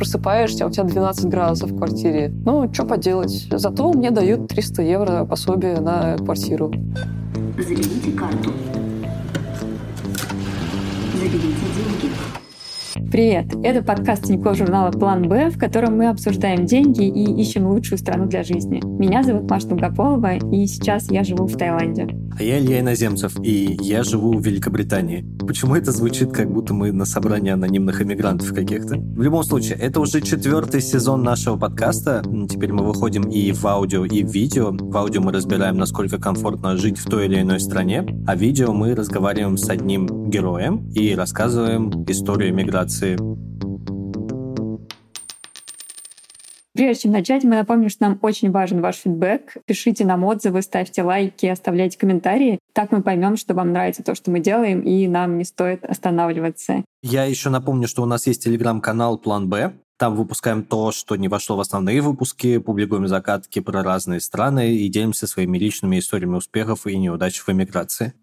просыпаешься, а у тебя 12 градусов в квартире. Ну, что поделать. Зато мне дают 300 евро пособие на квартиру. Заведите карту. Заберите деньги. Привет! Это подкаст Тинькофф журнала «План Б», в котором мы обсуждаем деньги и ищем лучшую страну для жизни. Меня зовут Маша Долгополова, и сейчас я живу в Таиланде. А я Илья Иноземцев, и я живу в Великобритании. Почему это звучит, как будто мы на собрании анонимных иммигрантов каких-то? В любом случае, это уже четвертый сезон нашего подкаста. Теперь мы выходим и в аудио, и в видео. В аудио мы разбираем, насколько комфортно жить в той или иной стране, а в видео мы разговариваем с одним героем и рассказываем историю миграции Прежде чем начать, мы напомним, что нам очень важен ваш фидбэк. Пишите нам отзывы, ставьте лайки, оставляйте комментарии. Так мы поймем, что вам нравится то, что мы делаем, и нам не стоит останавливаться. Я еще напомню, что у нас есть телеграм-канал «План Б». Там выпускаем то, что не вошло в основные выпуски, публикуем закатки про разные страны и делимся своими личными историями успехов и неудач в эмиграции.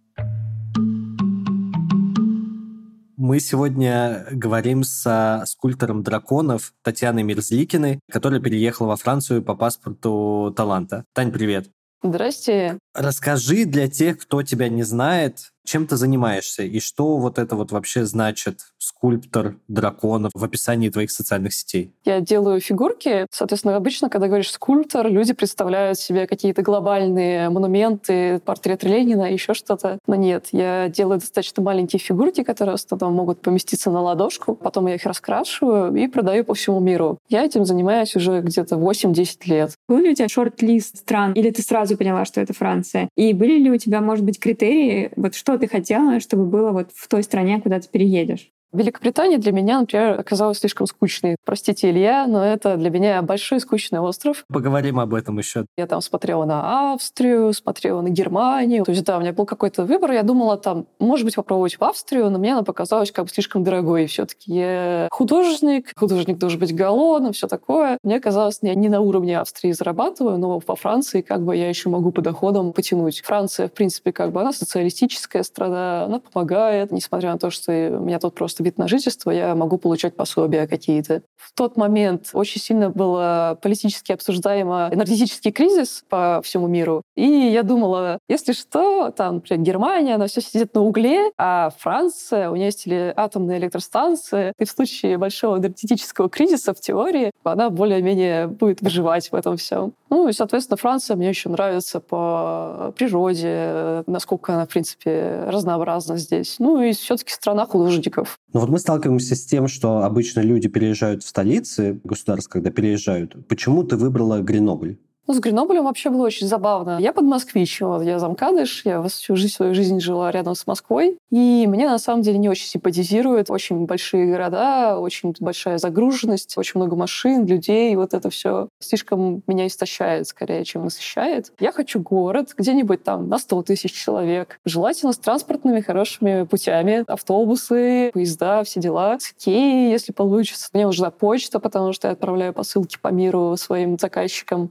Мы сегодня говорим со скульптором драконов Татьяной Мерзликиной, которая переехала во Францию по паспорту таланта. Тань, привет. Здрасте. Расскажи для тех, кто тебя не знает, чем ты занимаешься и что вот это вот вообще значит скульптор драконов в описании твоих социальных сетей? Я делаю фигурки. Соответственно, обычно, когда говоришь скульптор, люди представляют себе какие-то глобальные монументы, портрет Ленина, еще что-то. Но нет, я делаю достаточно маленькие фигурки, которые в основном могут поместиться на ладошку. Потом я их раскрашиваю и продаю по всему миру. Я этим занимаюсь уже где-то 8-10 лет. Был ли у тебя шорт-лист стран? Или ты сразу поняла, что это Франция? И были ли у тебя, может быть, критерии? Вот что ты хотела, чтобы было вот в той стране, куда ты переедешь? Великобритания для меня, например, оказалась слишком скучной. Простите, Илья, но это для меня большой скучный остров. Поговорим об этом еще. Я там смотрела на Австрию, смотрела на Германию. То есть, да, у меня был какой-то выбор. Я думала там, может быть, попробовать в Австрию, но мне она показалась как бы слишком дорогой. все таки я художник, художник должен быть голодным, все такое. Мне казалось, я не на уровне Австрии зарабатываю, но по Франции как бы я еще могу по доходам потянуть. Франция, в принципе, как бы она социалистическая страна, она помогает, несмотря на то, что у меня тут просто просто вид на жительство, я могу получать пособия какие-то. В тот момент очень сильно было политически обсуждаемо энергетический кризис по всему миру. И я думала, если что, там, например, Германия, она все сидит на угле, а Франция, у нее есть атомные электростанции, и в случае большого энергетического кризиса в теории она более-менее будет выживать в этом всем. Ну и, соответственно, Франция мне еще нравится по природе, насколько она, в принципе, разнообразна здесь. Ну и все-таки страна художников. Но вот мы сталкиваемся с тем, что обычно люди переезжают в столицы государств, когда переезжают. Почему ты выбрала Гренобль? Ну, с Греноблем вообще было очень забавно. Я под москвич, вот, я замкадыш, я всю жизнь, свою жизнь жила рядом с Москвой, и мне на самом деле не очень симпатизируют очень большие города, очень большая загруженность, очень много машин, людей, вот это все слишком меня истощает скорее, чем насыщает. Я хочу город, где-нибудь там на 100 тысяч человек, желательно с транспортными хорошими путями, автобусы, поезда, все дела, с Икеей, если получится. Мне нужна почта, потому что я отправляю посылки по миру своим заказчикам.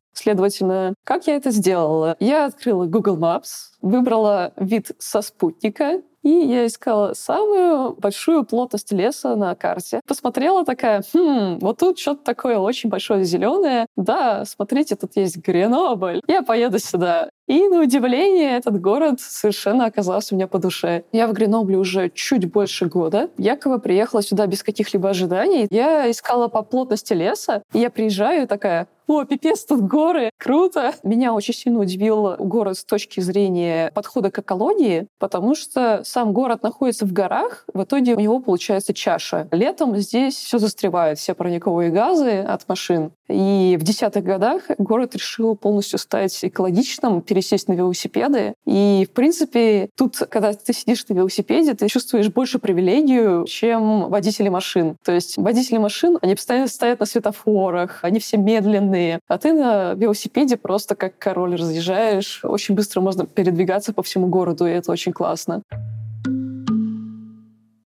Следовательно, как я это сделала? Я открыла Google Maps, выбрала вид со спутника, и я искала самую большую плотность леса на карте. Посмотрела такая, хм, вот тут что-то такое очень большое зеленое. Да, смотрите, тут есть Гренобль. Я поеду сюда. И, на удивление, этот город совершенно оказался у меня по душе. Я в Гренобле уже чуть больше года. Якобы приехала сюда без каких-либо ожиданий. Я искала по плотности леса, и я приезжаю такая, о, пипец, тут горы, круто. Меня очень сильно удивил город с точки зрения подхода к экологии, потому что сам город находится в горах, в итоге у него получается чаша. Летом здесь все застревает, все парниковые газы от машин. И в десятых годах город решил полностью стать экологичным, пересесть на велосипеды. И, в принципе, тут, когда ты сидишь на велосипеде, ты чувствуешь больше привилегию, чем водители машин. То есть водители машин, они постоянно стоят на светофорах, они все медленные, а ты на велосипеде просто как король разъезжаешь. Очень быстро можно передвигаться по всему городу, и это очень классно.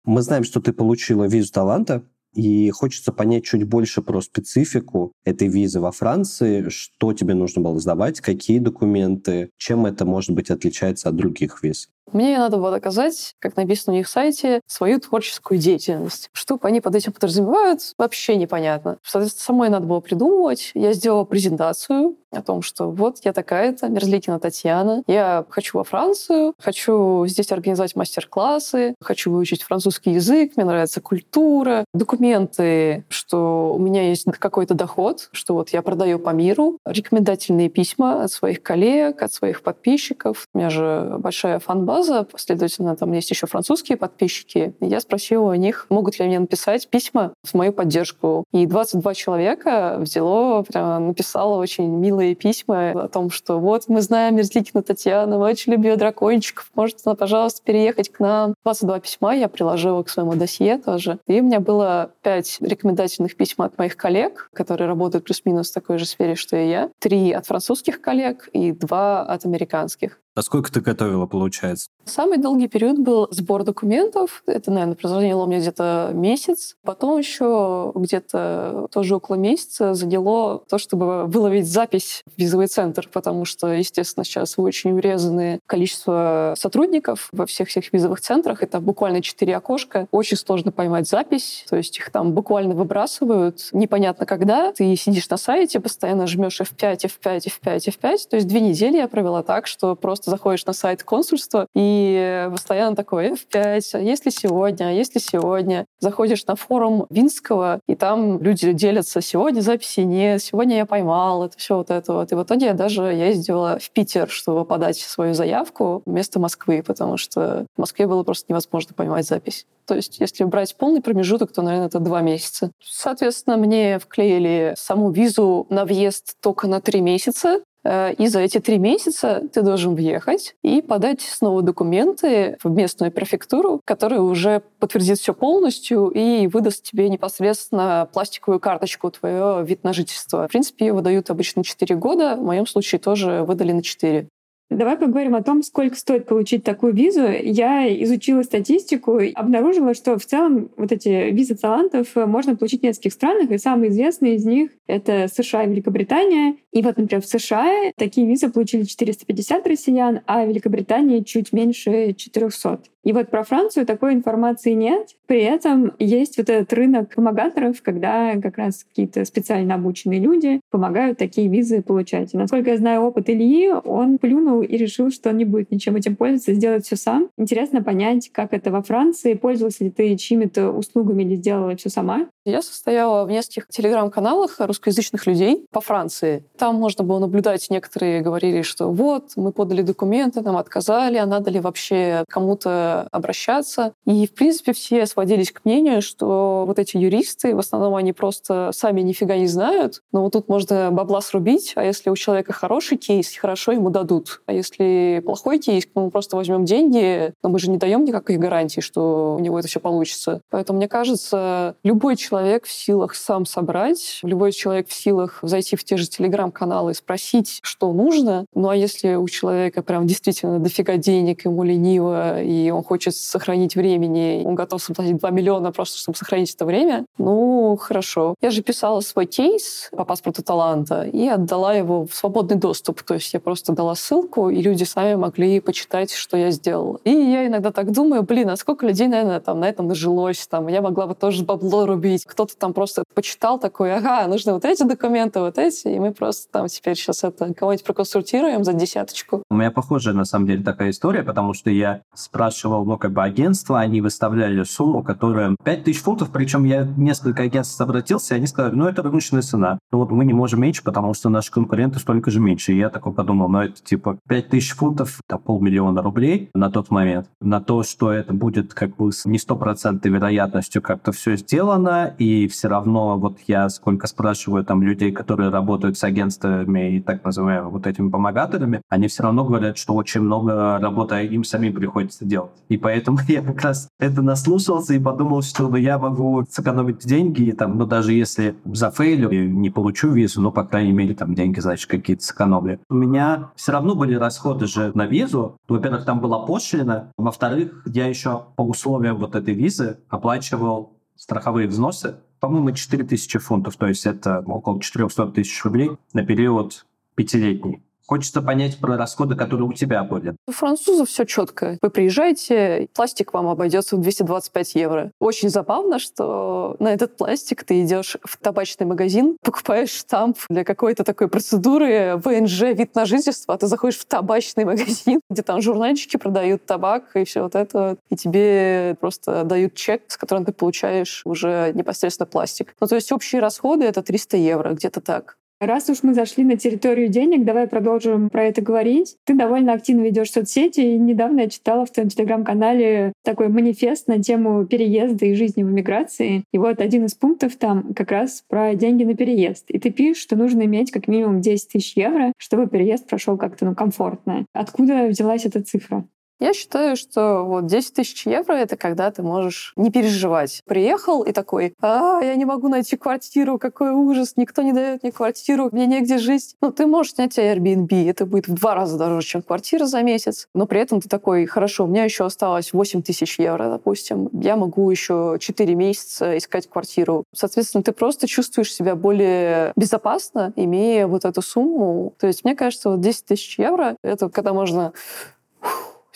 Мы знаем, что ты получила визу таланта и хочется понять чуть больше про специфику этой визы во Франции, что тебе нужно было сдавать, какие документы, чем это, может быть, отличается от других виз. Мне надо было доказать, как написано у них сайте, свою творческую деятельность. Что они под этим подразумевают, вообще непонятно. Соответственно, самой надо было придумывать. Я сделала презентацию о том, что вот я такая-то, Мерзликина Татьяна, я хочу во Францию, хочу здесь организовать мастер-классы, хочу выучить французский язык, мне нравится культура, документы, что у меня есть какой-то доход, что вот я продаю по миру, рекомендательные письма от своих коллег, от своих подписчиков. У меня же большая фан-база, следовательно, там есть еще французские подписчики. я спросила у них, могут ли мне написать письма в мою поддержку. И 22 человека взяло, прям написало очень милые письма о том, что вот мы знаем Мерзликина Татьяна, мы очень любим дракончиков, может она, пожалуйста, переехать к нам. 22 письма я приложила к своему досье тоже. И у меня было 5 рекомендательных писем от моих коллег, которые работают плюс-минус в такой же сфере, что и я. Три от французских коллег и два от американских. А сколько ты готовила, получается? Самый долгий период был сбор документов. Это, наверное, заняло у меня где-то месяц. Потом еще где-то тоже около месяца заняло то, чтобы выловить запись в визовый центр, потому что, естественно, сейчас очень урезанное количество сотрудников во всех всех визовых центрах. Это буквально четыре окошка. Очень сложно поймать запись. То есть их там буквально выбрасывают. Непонятно когда. Ты сидишь на сайте, постоянно жмешь F5, F5, F5, F5. То есть две недели я провела так, что просто просто заходишь на сайт консульства и постоянно такой F5, а если сегодня, а если сегодня. Заходишь на форум Винского, и там люди делятся, сегодня записи нет, сегодня я поймал, это все вот это вот. И в итоге я даже ездила в Питер, чтобы подать свою заявку вместо Москвы, потому что в Москве было просто невозможно поймать запись. То есть, если брать полный промежуток, то, наверное, это два месяца. Соответственно, мне вклеили саму визу на въезд только на три месяца. Э, и за эти три месяца ты должен въехать и подать снова документы в местную префектуру, которая уже подтвердит все полностью и выдаст тебе непосредственно пластиковую карточку твоего вид на жительство. В принципе, ее выдают обычно 4 года. В моем случае тоже выдали на 4. Давай поговорим о том, сколько стоит получить такую визу. Я изучила статистику и обнаружила, что в целом вот эти визы талантов можно получить в нескольких странах, и самые известные из них — это США и Великобритания. И вот, например, в США такие визы получили 450 россиян, а в Великобритании чуть меньше 400. И вот про Францию такой информации нет. При этом есть вот этот рынок помогаторов, когда как раз какие-то специально обученные люди помогают такие визы получать. И насколько я знаю опыт Ильи, он плюнул и решил, что он не будет ничем этим пользоваться, сделать все сам. Интересно понять, как это во Франции. Пользовалась ли ты чьими-то услугами или сделала все сама? Я состояла в нескольких телеграм-каналах русскоязычных людей по Франции. Там можно было наблюдать, некоторые говорили, что вот, мы подали документы, нам отказали, а надо ли вообще кому-то обращаться. И, в принципе, все сводились к мнению, что вот эти юристы, в основном они просто сами нифига не знают, но вот тут можно бабла срубить, а если у человека хороший кейс, хорошо ему дадут. А если плохой кейс, мы просто возьмем деньги, но мы же не даем никакой гарантии, что у него это все получится. Поэтому, мне кажется, любой человек в силах сам собрать, любой человек в силах зайти в те же телеграм-каналы и спросить, что нужно. Ну а если у человека прям действительно дофига денег, ему лениво, и он хочет сохранить времени, он готов заплатить 2 миллиона просто, чтобы сохранить это время, ну, хорошо. Я же писала свой кейс по паспорту таланта и отдала его в свободный доступ. То есть я просто дала ссылку, и люди сами могли почитать, что я сделала. И я иногда так думаю, блин, а сколько людей, наверное, там на этом нажилось, там, я могла бы тоже бабло рубить, кто-то там просто почитал такой, ага, нужны вот эти документы, вот эти, и мы просто там теперь сейчас это кого-нибудь проконсультируем за десяточку. У меня похожая, на самом деле, такая история, потому что я спрашивал, ну, как бы агентство, они выставляли сумму, которая 5000 фунтов, причем я несколько агентств обратился, и они сказали, ну, это рыночная цена. Ну, вот мы не можем меньше, потому что наши конкуренты столько же меньше. И я такой подумал, ну, это типа 5000 фунтов, это полмиллиона рублей на тот момент. На то, что это будет как бы с не стопроцентной вероятностью как-то все сделано, и все равно вот я сколько спрашиваю там людей, которые работают с агентствами и так называемыми вот этими помогаторами, они все равно говорят, что очень много работы им самим приходится делать. И поэтому я как раз это наслушался и подумал, что ну, я могу сэкономить деньги, и, там, ну даже если зафейлю и не получу визу, ну, по крайней мере, там деньги, значит, какие-то сэкономлю. У меня все равно были расходы же на визу. Во-первых, там была пошлина. Во-вторых, я еще по условиям вот этой визы оплачивал страховые взносы, по-моему, 4000 фунтов, то есть это около 400 тысяч рублей на период пятилетний. Хочется понять про расходы, которые у тебя были. У французов все четко. Вы приезжаете, пластик вам обойдется в 225 евро. Очень забавно, что на этот пластик ты идешь в табачный магазин, покупаешь штамп для какой-то такой процедуры ВНЖ, вид на жительство, а ты заходишь в табачный магазин, где там журнальчики продают табак и все вот это, и тебе просто дают чек, с которым ты получаешь уже непосредственно пластик. Ну, то есть общие расходы — это 300 евро, где-то так. Раз уж мы зашли на территорию денег, давай продолжим про это говорить. Ты довольно активно ведешь соцсети, и недавно я читала в твоем телеграм-канале такой манифест на тему переезда и жизни в эмиграции. И вот один из пунктов там как раз про деньги на переезд. И ты пишешь, что нужно иметь как минимум 10 тысяч евро, чтобы переезд прошел как-то ну, комфортно. Откуда взялась эта цифра? Я считаю, что вот 10 тысяч евро — это когда ты можешь не переживать. Приехал и такой, а, я не могу найти квартиру, какой ужас, никто не дает мне квартиру, мне негде жить. Ну, ты можешь снять Airbnb, это будет в два раза дороже, чем квартира за месяц, но при этом ты такой, хорошо, у меня еще осталось 8 тысяч евро, допустим, я могу еще 4 месяца искать квартиру. Соответственно, ты просто чувствуешь себя более безопасно, имея вот эту сумму. То есть, мне кажется, вот 10 тысяч евро — это когда можно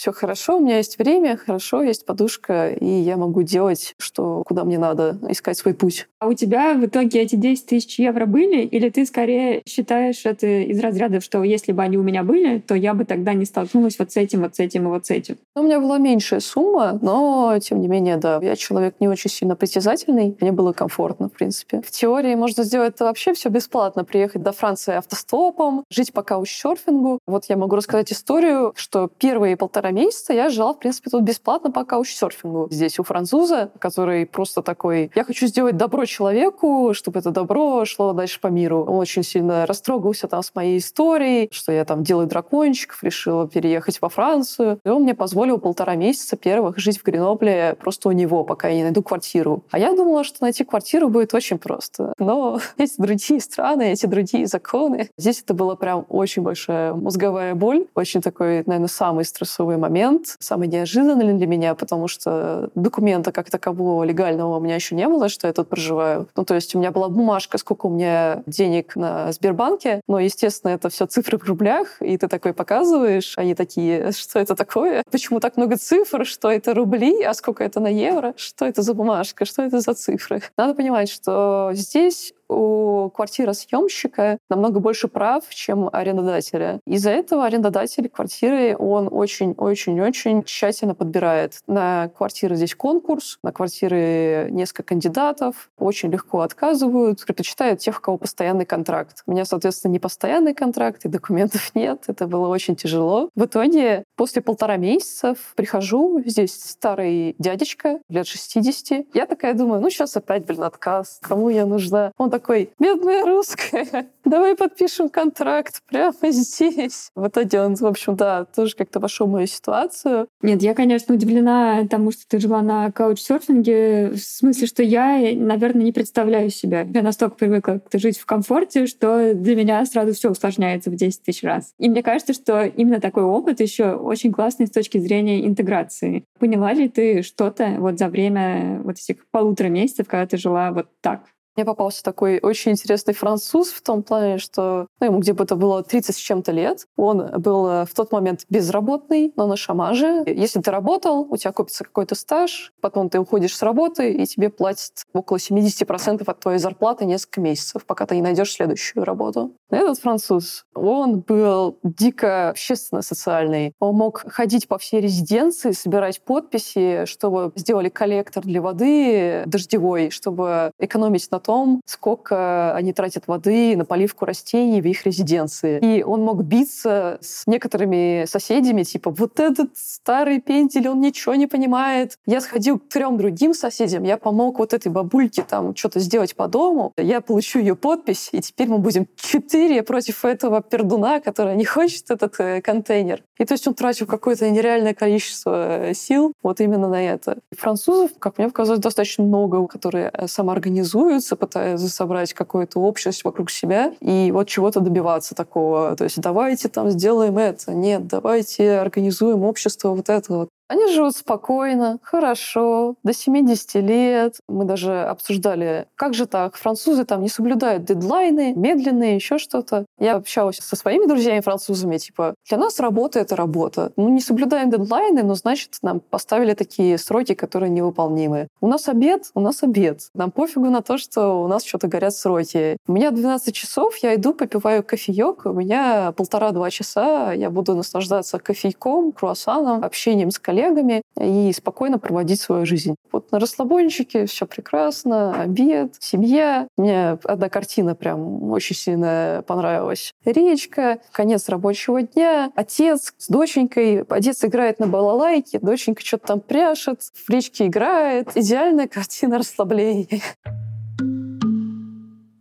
все хорошо, у меня есть время, хорошо, есть подушка, и я могу делать, что куда мне надо, искать свой путь. А у тебя в итоге эти 10 тысяч евро были? Или ты скорее считаешь это из разряда, что если бы они у меня были, то я бы тогда не столкнулась вот с этим, вот с этим и вот с этим? Ну, у меня была меньшая сумма, но, тем не менее, да, я человек не очень сильно притязательный, мне было комфортно, в принципе. В теории можно сделать это вообще все бесплатно, приехать до Франции автостопом, жить по каучсерфингу. Вот я могу рассказать историю, что первые полтора месяца я жила, в принципе, тут бесплатно по каучсерфингу. Здесь у француза, который просто такой, я хочу сделать добро человеку, чтобы это добро шло дальше по миру. Он очень сильно растрогался там с моей историей, что я там делаю дракончиков, решила переехать во Францию. И он мне позволил полтора месяца первых жить в Гренобле просто у него, пока я не найду квартиру. А я думала, что найти квартиру будет очень просто. Но эти другие страны, эти другие законы. Здесь это была прям очень большая мозговая боль. Очень такой, наверное, самый стрессовый момент, самый неожиданный для меня, потому что документа как такового легального у меня еще не было, что я тут проживаю. Ну, то есть у меня была бумажка, сколько у меня денег на Сбербанке, но, естественно, это все цифры в рублях, и ты такой показываешь, они такие, что это такое? Почему так много цифр? Что это рубли? А сколько это на евро? Что это за бумажка? Что это за цифры? Надо понимать, что здесь у квартиросъемщика намного больше прав, чем арендодателя. Из-за этого арендодатель квартиры, он очень-очень-очень тщательно подбирает. На квартиры здесь конкурс, на квартиры несколько кандидатов, очень легко отказывают, предпочитают тех, у кого постоянный контракт. У меня, соответственно, не постоянный контракт, и документов нет. Это было очень тяжело. В итоге, после полтора месяцев прихожу, здесь старый дядечка, лет 60. Я такая думаю, ну, сейчас опять, блин, отказ. Кому я нужна? Он такой, бедная русская, давай подпишем контракт прямо здесь. В итоге он, в общем, да, тоже как-то вошел в мою ситуацию. Нет, я, конечно, удивлена тому, что ты жила на каучсерфинге, в смысле, что я, наверное, не представляю себя. Я настолько привыкла жить в комфорте, что для меня сразу все усложняется в 10 тысяч раз. И мне кажется, что именно такой опыт еще очень классный с точки зрения интеграции. Поняла ли ты что-то вот за время вот этих полутора месяцев, когда ты жила вот так? Мне попался такой очень интересный француз в том плане, что ну, ему где бы это было 30 с чем-то лет. Он был э, в тот момент безработный, но на шамаже. Если ты работал, у тебя копится какой-то стаж, потом ты уходишь с работы, и тебе платят около 70% от твоей зарплаты несколько месяцев, пока ты не найдешь следующую работу. Этот француз, он был дико общественно-социальный. Он мог ходить по всей резиденции, собирать подписи, чтобы сделали коллектор для воды дождевой, чтобы экономить на том, сколько они тратят воды на поливку растений в их резиденции. И он мог биться с некоторыми соседями, типа, вот этот старый пентель, он ничего не понимает. Я сходил к трем другим соседям, я помог вот этой бабульке там что-то сделать по дому, я получу ее подпись, и теперь мы будем четыре против этого пердуна, который не хочет этот э, контейнер. И то есть он тратил какое-то нереальное количество э, сил вот именно на это. Французов, как мне показалось, достаточно много, которые э, самоорганизуются, двигаться, пытаются собрать какое-то общество вокруг себя и вот чего-то добиваться такого. То есть давайте там сделаем это, нет, давайте организуем общество вот это вот. Они живут спокойно, хорошо, до 70 лет. Мы даже обсуждали, как же так, французы там не соблюдают дедлайны, медленные, еще что-то. Я общалась со своими друзьями-французами, типа, для нас работа — это работа. Мы не соблюдаем дедлайны, но значит, нам поставили такие сроки, которые невыполнимы. У нас обед, у нас обед. Нам пофигу на то, что у нас что-то горят сроки. У меня 12 часов, я иду, попиваю кофеек, у меня полтора-два часа, я буду наслаждаться кофейком, круассаном, общением с коллегами и спокойно проводить свою жизнь. Вот на расслабончике все прекрасно, обед, семья. Мне одна картина прям очень сильно понравилась. Речка, конец рабочего дня, отец с доченькой, отец играет на балалайке, доченька что-то там пряшет, в речке играет. Идеальная картина расслабления.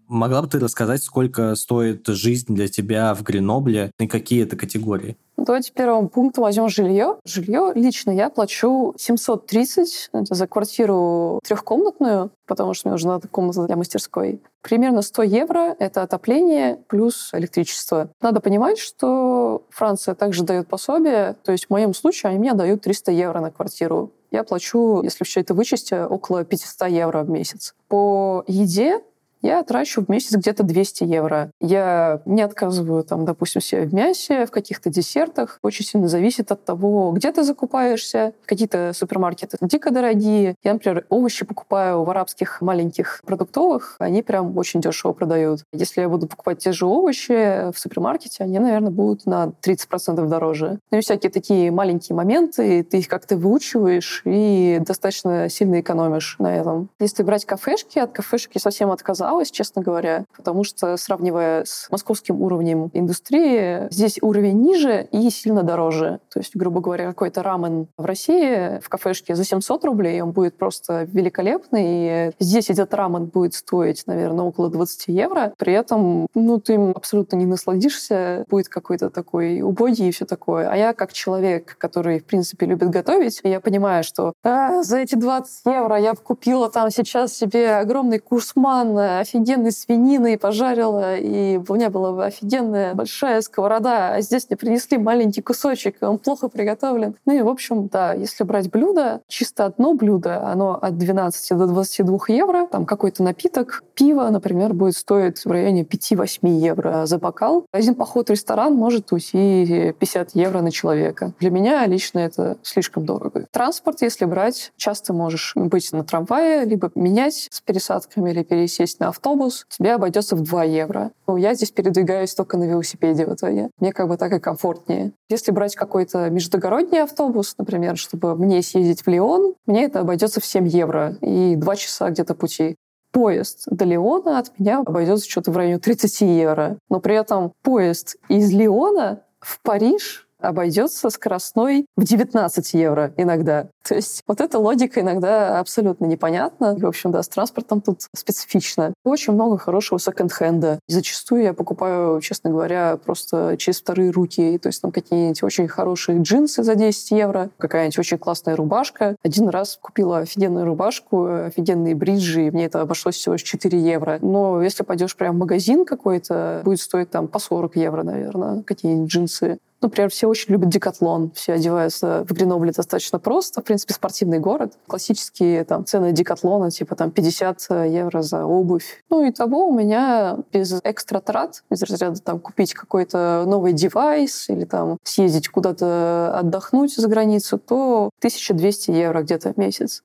Могла бы ты рассказать, сколько стоит жизнь для тебя в Гренобле и какие это категории? Давайте первым пунктом возьмем жилье. Жилье лично я плачу 730 за квартиру трехкомнатную, потому что мне нужна комната для мастерской. Примерно 100 евро — это отопление плюс электричество. Надо понимать, что Франция также дает пособие, то есть в моем случае они мне дают 300 евро на квартиру. Я плачу, если все это вычесть, около 500 евро в месяц. По еде я трачу в месяц где-то 200 евро. Я не отказываю, там, допустим, себе в мясе, в каких-то десертах. Очень сильно зависит от того, где ты закупаешься. Какие-то супермаркеты дико дорогие. Я, например, овощи покупаю в арабских маленьких продуктовых. Они прям очень дешево продают. Если я буду покупать те же овощи в супермаркете, они, наверное, будут на 30% дороже. Ну и всякие такие маленькие моменты, ты их как-то выучиваешь и достаточно сильно экономишь на этом. Если брать кафешки, от кафешки совсем отказаться осталось, честно говоря, потому что, сравнивая с московским уровнем индустрии, здесь уровень ниже и сильно дороже. То есть, грубо говоря, какой-то рамен в России в кафешке за 700 рублей, он будет просто великолепный. И здесь этот рамен будет стоить, наверное, около 20 евро. При этом, ну, ты им абсолютно не насладишься, будет какой-то такой убогий и все такое. А я как человек, который, в принципе, любит готовить, я понимаю, что а, за эти 20 евро я купила там сейчас себе огромный курсман офигенной свинины пожарила, и у меня была офигенная большая сковорода, а здесь мне принесли маленький кусочек, и он плохо приготовлен. Ну и, в общем, да, если брать блюдо, чисто одно блюдо, оно от 12 до 22 евро, там какой-то напиток, пиво, например, будет стоить в районе 5-8 евро за бокал. Один поход в ресторан может уйти 50 евро на человека. Для меня лично это слишком дорого. Транспорт, если брать, часто можешь быть на трамвае, либо менять с пересадками или пересесть на автобус, тебе обойдется в 2 евро. Ну, я здесь передвигаюсь только на велосипеде в итоге. Мне как бы так и комфортнее. Если брать какой-то междугородний автобус, например, чтобы мне съездить в Лион, мне это обойдется в 7 евро и 2 часа где-то пути поезд до Лиона от меня обойдется что-то в районе 30 евро. Но при этом поезд из Лиона в Париж обойдется скоростной в 19 евро иногда. То есть вот эта логика иногда абсолютно непонятна. И, в общем, да, с транспортом тут специфично. Очень много хорошего секонд-хенда. Зачастую я покупаю, честно говоря, просто через вторые руки. То есть там какие-нибудь очень хорошие джинсы за 10 евро, какая-нибудь очень классная рубашка. Один раз купила офигенную рубашку, офигенные бриджи, и мне это обошлось всего лишь 4 евро. Но если пойдешь прям в магазин какой-то, будет стоить там по 40 евро, наверное, какие-нибудь джинсы. Например, все очень любят декатлон. Все одеваются в Гренобле достаточно просто. В принципе, спортивный город. Классические там, цены декатлона, типа там 50 евро за обувь. Ну и того у меня без экстра трат, из разряда там купить какой-то новый девайс или там съездить куда-то отдохнуть за границу, то 1200 евро где-то в месяц.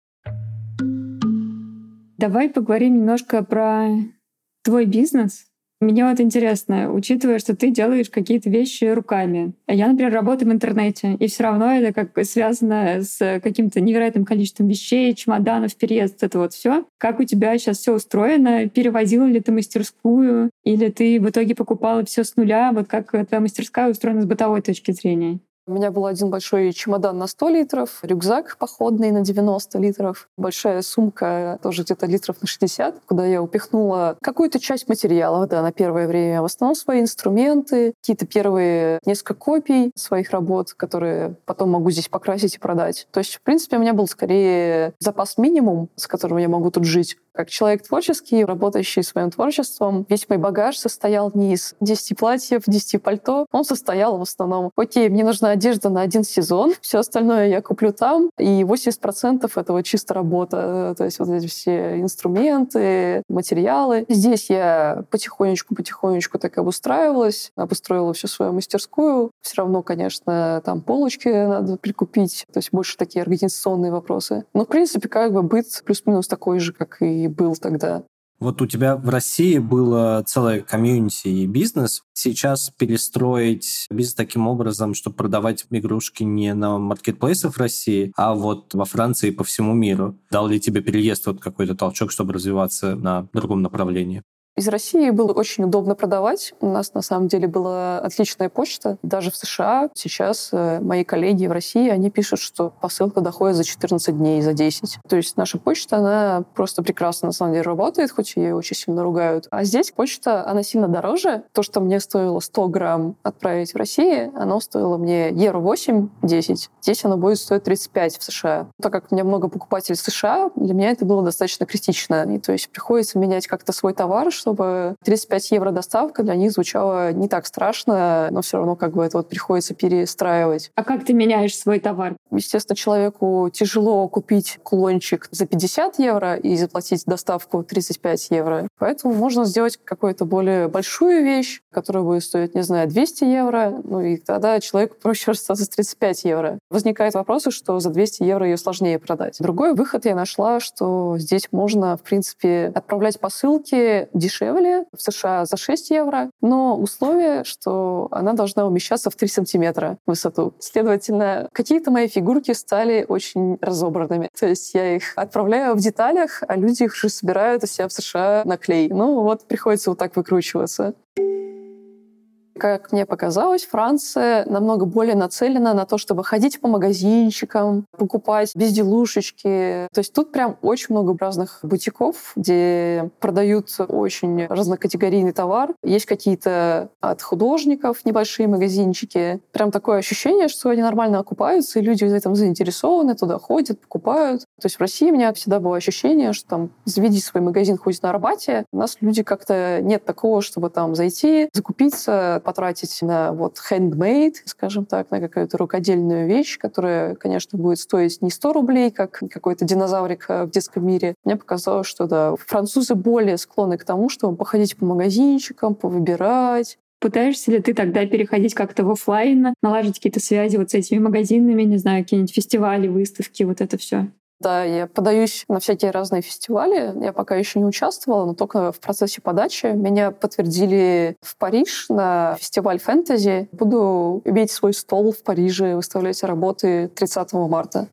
Давай поговорим немножко про твой бизнес. Мне вот интересно, учитывая, что ты делаешь какие-то вещи руками. Я, например, работаю в интернете, и все равно это как связано с каким-то невероятным количеством вещей, чемоданов, переезд, это вот все. Как у тебя сейчас все устроено? Перевозила ли ты мастерскую? Или ты в итоге покупала все с нуля? Вот как твоя мастерская устроена с бытовой точки зрения? У меня был один большой чемодан на 100 литров, рюкзак походный на 90 литров, большая сумка тоже где-то литров на 60, куда я упихнула какую-то часть материалов, да, на первое время. В основном свои инструменты, какие-то первые несколько копий своих работ, которые потом могу здесь покрасить и продать. То есть, в принципе, у меня был скорее запас минимум, с которым я могу тут жить. Как человек творческий, работающий своим творчеством, весь мой багаж состоял не из 10 платьев, 10 пальто. Он состоял в основном, окей, мне нужна одежда на один сезон, все остальное я куплю там, и 80% этого чисто работа. То есть вот эти все инструменты, материалы. Здесь я потихонечку-потихонечку так обустраивалась, обустроила всю свою мастерскую. Все равно, конечно, там полочки надо прикупить, то есть больше такие организационные вопросы. Но, в принципе, как бы быт плюс-минус такой же, как и был тогда. Вот у тебя в России было целое комьюнити и бизнес. Сейчас перестроить бизнес таким образом, чтобы продавать игрушки не на маркетплейсах в России, а вот во Франции и по всему миру. Дал ли тебе переезд вот какой-то толчок, чтобы развиваться на другом направлении? Из России было очень удобно продавать. У нас на самом деле была отличная почта. Даже в США сейчас э, мои коллеги в России, они пишут, что посылка доходит за 14 дней, за 10. То есть наша почта, она просто прекрасно на самом деле работает, хоть ее очень сильно ругают. А здесь почта, она сильно дороже. То, что мне стоило 100 грамм отправить в Россию, оно стоило мне евро 8-10. Здесь оно будет стоить 35 в США. Так как у меня много покупателей в США, для меня это было достаточно критично. И то есть приходится менять как-то свой товар, чтобы 35 евро доставка для них звучала не так страшно, но все равно как бы это вот приходится перестраивать. А как ты меняешь свой товар? Естественно, человеку тяжело купить кулончик за 50 евро и заплатить доставку 35 евро. Поэтому можно сделать какую-то более большую вещь, которая будет стоить, не знаю, 200 евро, ну и тогда человеку проще расстаться с 35 евро. Возникает вопрос, что за 200 евро ее сложнее продать. Другой выход я нашла, что здесь можно, в принципе, отправлять посылки дешевле дешевле, в США за 6 евро, но условие, что она должна умещаться в 3 сантиметра в высоту. Следовательно, какие-то мои фигурки стали очень разобранными. То есть я их отправляю в деталях, а люди их уже собирают у себя в США на клей. Ну вот приходится вот так выкручиваться. Как мне показалось, Франция намного более нацелена на то, чтобы ходить по магазинчикам, покупать безделушечки. То есть тут прям очень много разных бутиков, где продают очень разнокатегорийный товар. Есть какие-то от художников небольшие магазинчики. Прям такое ощущение, что они нормально окупаются, и люди в этом заинтересованы, туда ходят, покупают. То есть в России у меня всегда было ощущение, что там заведи свой магазин хоть на Арбате, у нас люди как-то нет такого, чтобы там зайти, закупиться, потратить на вот handmade, скажем так, на какую-то рукодельную вещь, которая, конечно, будет стоить не 100 рублей, как какой-то динозаврик э, в детском мире. Мне показалось, что да, французы более склонны к тому, чтобы походить по магазинчикам, повыбирать, Пытаешься ли ты тогда переходить как-то в офлайн, налаживать какие-то связи вот с этими магазинами, не знаю, какие-нибудь фестивали, выставки, вот это все? Да, я подаюсь на всякие разные фестивали. Я пока еще не участвовала, но только в процессе подачи. Меня подтвердили в Париж на фестиваль фэнтези. Буду иметь свой стол в Париже, выставлять работы 30 марта.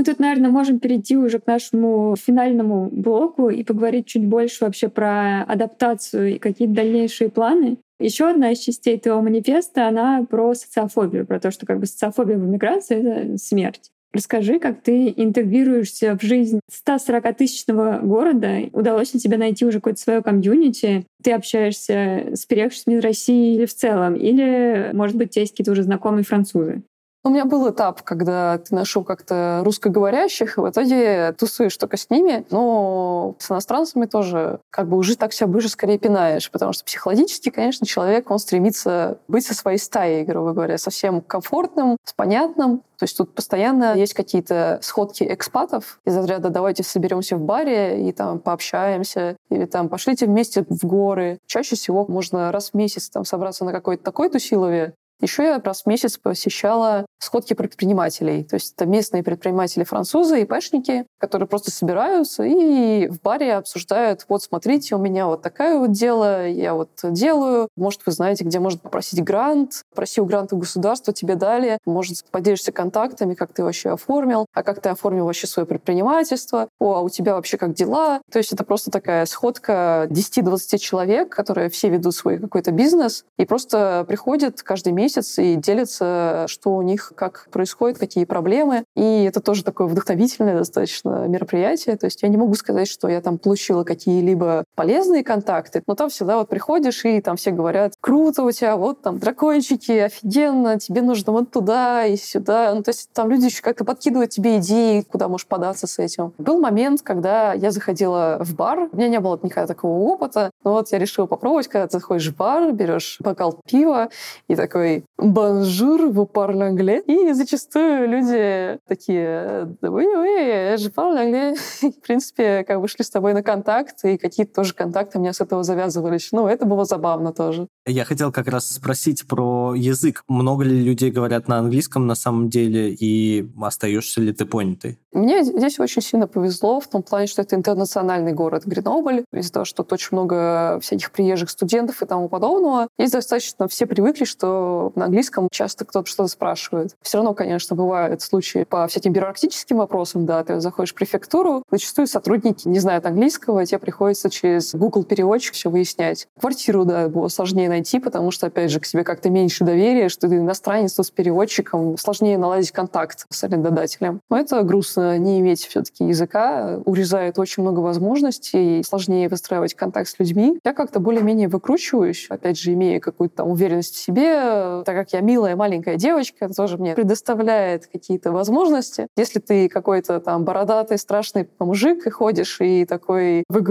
Мы тут, наверное, можем перейти уже к нашему финальному блоку и поговорить чуть больше вообще про адаптацию и какие-то дальнейшие планы. Еще одна из частей твоего манифеста, она про социофобию, про то, что как бы социофобия в эмиграции — это смерть. Расскажи, как ты интегрируешься в жизнь 140-тысячного города. Удалось ли тебе найти уже какое-то свое комьюнити? Ты общаешься с переехавшими из России или в целом? Или, может быть, у тебя есть какие-то уже знакомые французы? У меня был этап, когда ты нашел как-то русскоговорящих, и в итоге тусуешь только с ними. Но с иностранцами тоже как бы уже так себя ближе скорее пинаешь, потому что психологически, конечно, человек, он стремится быть со своей стаей, грубо говоря, совсем комфортным, с понятным. То есть тут постоянно есть какие-то сходки экспатов из разряда «давайте соберемся в баре и там пообщаемся», или там «пошлите вместе в горы». Чаще всего можно раз в месяц там собраться на какой-то такой тусилове, еще я раз в месяц посещала сходки предпринимателей. То есть это местные предприниматели французы и пэшники, которые просто собираются и в баре обсуждают, вот смотрите, у меня вот такое вот дело, я вот делаю. Может, вы знаете, где можно попросить грант. Проси у гранта государства, тебе дали. Может, поделишься контактами, как ты вообще оформил, а как ты оформил вообще свое предпринимательство. О, а у тебя вообще как дела? То есть это просто такая сходка 10-20 человек, которые все ведут свой какой-то бизнес и просто приходят каждый месяц месяц и делятся, что у них как происходит, какие проблемы. И это тоже такое вдохновительное достаточно мероприятие. То есть я не могу сказать, что я там получила какие-либо полезные контакты, но там всегда вот приходишь, и там все говорят, круто у тебя, вот там дракончики, офигенно, тебе нужно вот туда и сюда. Ну, то есть там люди еще как-то подкидывают тебе идеи, куда можешь податься с этим. Был момент, когда я заходила в бар, у меня не было никогда такого опыта, но вот я решила попробовать, когда ты заходишь в бар, берешь бокал пива и такой «Bonjour, vous parlez anglais?» И зачастую люди такие «Oui, oui, je parle anglais». В принципе, как бы шли с тобой на контакт, и какие-то тоже контакты у меня с этого завязывались. Ну, это было забавно тоже. Я хотел как раз спросить про язык. Много ли людей говорят на английском на самом деле, и остаешься ли ты понятой? Мне здесь очень сильно повезло в том плане, что это интернациональный город Гренобль. Из-за того, что тут очень много всяких приезжих студентов и тому подобного, здесь достаточно все привыкли, что на английском часто кто-то что-то спрашивает. Все равно, конечно, бывают случаи по всяким бюрократическим вопросам, да, ты заходишь в префектуру, зачастую сотрудники не знают английского, тебе приходится через Google переводчик все выяснять. Квартиру, да, было сложнее найти, потому что, опять же, к себе как-то меньше доверия, что ты иностранец, с переводчиком сложнее наладить контакт с арендодателем. Но это грустно не иметь все-таки языка урезает очень много возможностей, сложнее выстраивать контакт с людьми. Я как-то более-менее выкручиваюсь, опять же, имея какую-то там уверенность в себе, так как я милая маленькая девочка, это тоже мне предоставляет какие-то возможности. Если ты какой-то там бородатый, страшный мужик и ходишь и такой, вы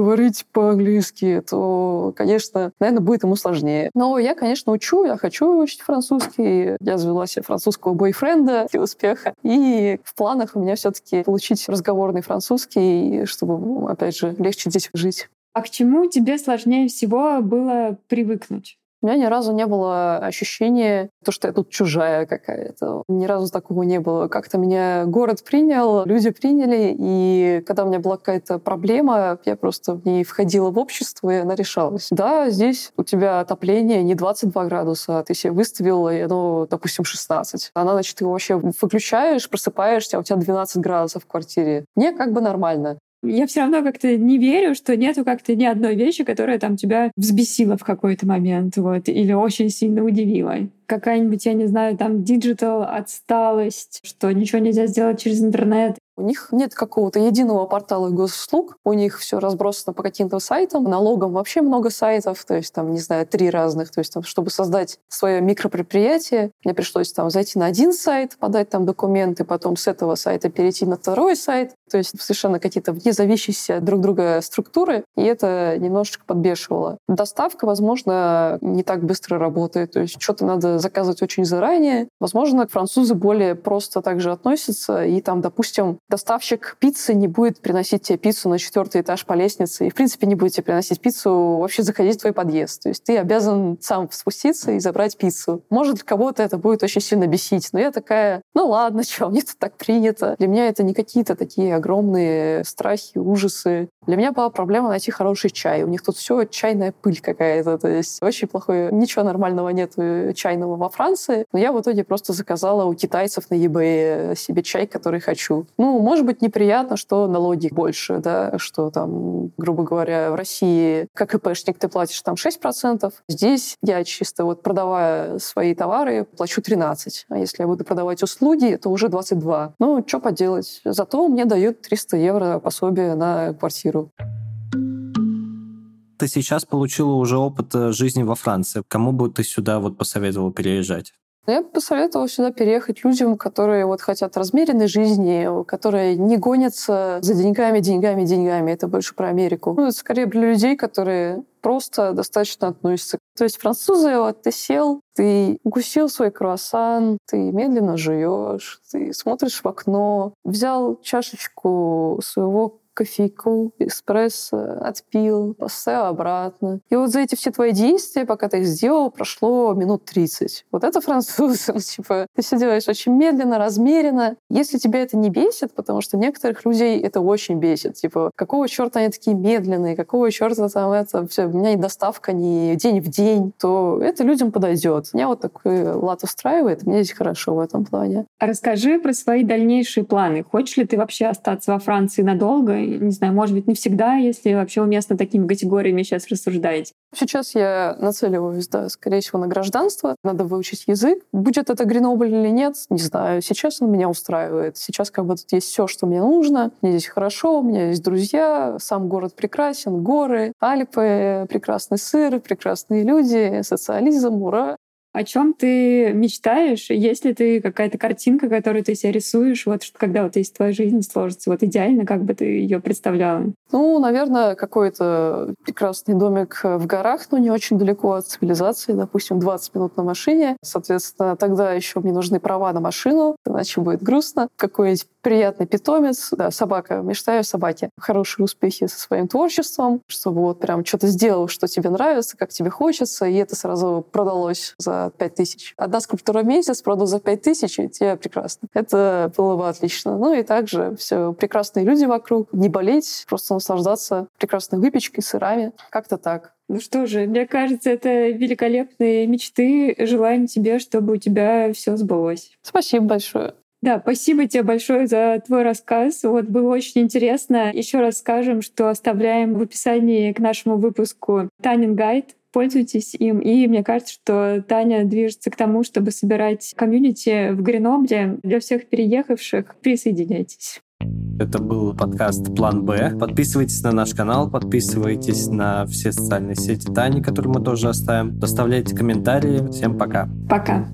по-английски, то, конечно, наверное, будет ему сложнее. Но я, конечно, учу, я хочу учить французский. Я завела себе французского бойфренда для успеха. И в планах у меня все-таки получить разговорный французский, чтобы, опять же, легче здесь жить. А к чему тебе сложнее всего было привыкнуть? У меня ни разу не было ощущения, то, что я тут чужая какая-то. Ни разу такого не было. Как-то меня город принял, люди приняли, и когда у меня была какая-то проблема, я просто в ней входила в общество, и она решалась. Да, здесь у тебя отопление не 22 градуса, а ты себе выставил, оно, допустим, 16. Она, значит, ты его вообще выключаешь, просыпаешься, а у тебя 12 градусов в квартире. Мне как бы нормально я все равно как-то не верю, что нету как-то ни одной вещи, которая там тебя взбесила в какой-то момент, вот, или очень сильно удивила. Какая-нибудь, я не знаю, там digital отсталость, что ничего нельзя сделать через интернет, у них нет какого-то единого портала госуслуг, у них все разбросано по каким-то сайтам, налогам вообще много сайтов, то есть там, не знаю, три разных. То есть там, чтобы создать свое микропредприятие, мне пришлось там зайти на один сайт, подать там документы, потом с этого сайта перейти на второй сайт. То есть совершенно какие-то вне зависящие друг друга структуры, и это немножечко подбешивало. Доставка, возможно, не так быстро работает, то есть что-то надо заказывать очень заранее. Возможно, французы более просто также относятся, и там, допустим, доставщик пиццы не будет приносить тебе пиццу на четвертый этаж по лестнице, и, в принципе, не будет тебе приносить пиццу вообще заходить в твой подъезд. То есть ты обязан сам спуститься и забрать пиццу. Может, для кого-то это будет очень сильно бесить, но я такая, ну ладно, что, мне тут так принято. Для меня это не какие-то такие огромные страхи, ужасы. Для меня была проблема найти хороший чай. У них тут все чайная пыль какая-то, то есть очень плохое, ничего нормального нет чайного во Франции. Но я в итоге просто заказала у китайцев на eBay себе чай, который хочу. Ну, может быть неприятно, что налоги больше, да, что там, грубо говоря, в России как ИПшник ты платишь там 6%, здесь я чисто вот продавая свои товары плачу 13, а если я буду продавать услуги, то уже 22. Ну, что поделать. Зато мне дают 300 евро пособие на квартиру ты сейчас получила уже опыт э, жизни во Франции. Кому бы ты сюда вот посоветовал переезжать? Ну, я бы посоветовала сюда переехать людям, которые вот хотят размеренной жизни, которые не гонятся за деньгами, деньгами, деньгами. Это больше про Америку. Ну, это скорее для людей, которые просто достаточно относятся. То есть французы, вот ты сел, ты укусил свой круассан, ты медленно жуешь, ты смотришь в окно, взял чашечку своего кофейку, эспрессо, отпил, поставил обратно. И вот за эти все твои действия, пока ты их сделал, прошло минут 30. Вот это французы. типа, ты все делаешь очень медленно, размеренно. Если тебя это не бесит, потому что некоторых людей это очень бесит. Типа, какого черта они такие медленные, какого черта там это все, у меня и доставка не день в день, то это людям подойдет. Меня вот такой лад устраивает, мне здесь хорошо в этом плане. Расскажи про свои дальнейшие планы. Хочешь ли ты вообще остаться во Франции надолго не знаю, может быть, навсегда, если вообще уместно такими категориями сейчас рассуждать? Сейчас я нацеливаюсь, да, скорее всего, на гражданство. Надо выучить язык. Будет это Гренобль или нет, не знаю. Сейчас он меня устраивает. Сейчас как бы тут есть все, что мне нужно. Мне здесь хорошо, у меня есть друзья, сам город прекрасен, горы, Альпы, прекрасный сыр, прекрасные люди, социализм, ура. О чем ты мечтаешь? Есть ли ты какая-то картинка, которую ты себе рисуешь, вот когда вот есть твоя жизнь сложится, вот идеально, как бы ты ее представляла? Ну, наверное, какой-то прекрасный домик в горах, но не очень далеко от цивилизации, допустим, 20 минут на машине. Соответственно, тогда еще мне нужны права на машину, иначе будет грустно. Какой-нибудь приятный питомец, да, собака, мечтаю о собаке. Хорошие успехи со своим творчеством, чтобы вот прям что-то сделал, что тебе нравится, как тебе хочется, и это сразу продалось за 5 тысяч. Одна скульптура в месяц продал за 5 тысяч, и тебе прекрасно. Это было бы отлично. Ну и также все прекрасные люди вокруг, не болеть, просто наслаждаться прекрасной выпечкой, сырами. Как-то так. Ну что же, мне кажется, это великолепные мечты. Желаем тебе, чтобы у тебя все сбылось. Спасибо большое. Да, спасибо тебе большое за твой рассказ. Вот было очень интересно. Еще раз скажем, что оставляем в описании к нашему выпуску Танин гайд. Пользуйтесь им. И мне кажется, что Таня движется к тому, чтобы собирать комьюнити в Гренобле. Для всех переехавших присоединяйтесь. Это был подкаст «План Б». Подписывайтесь на наш канал, подписывайтесь на все социальные сети Тани, которые мы тоже оставим. Оставляйте комментарии. Всем пока. Пока.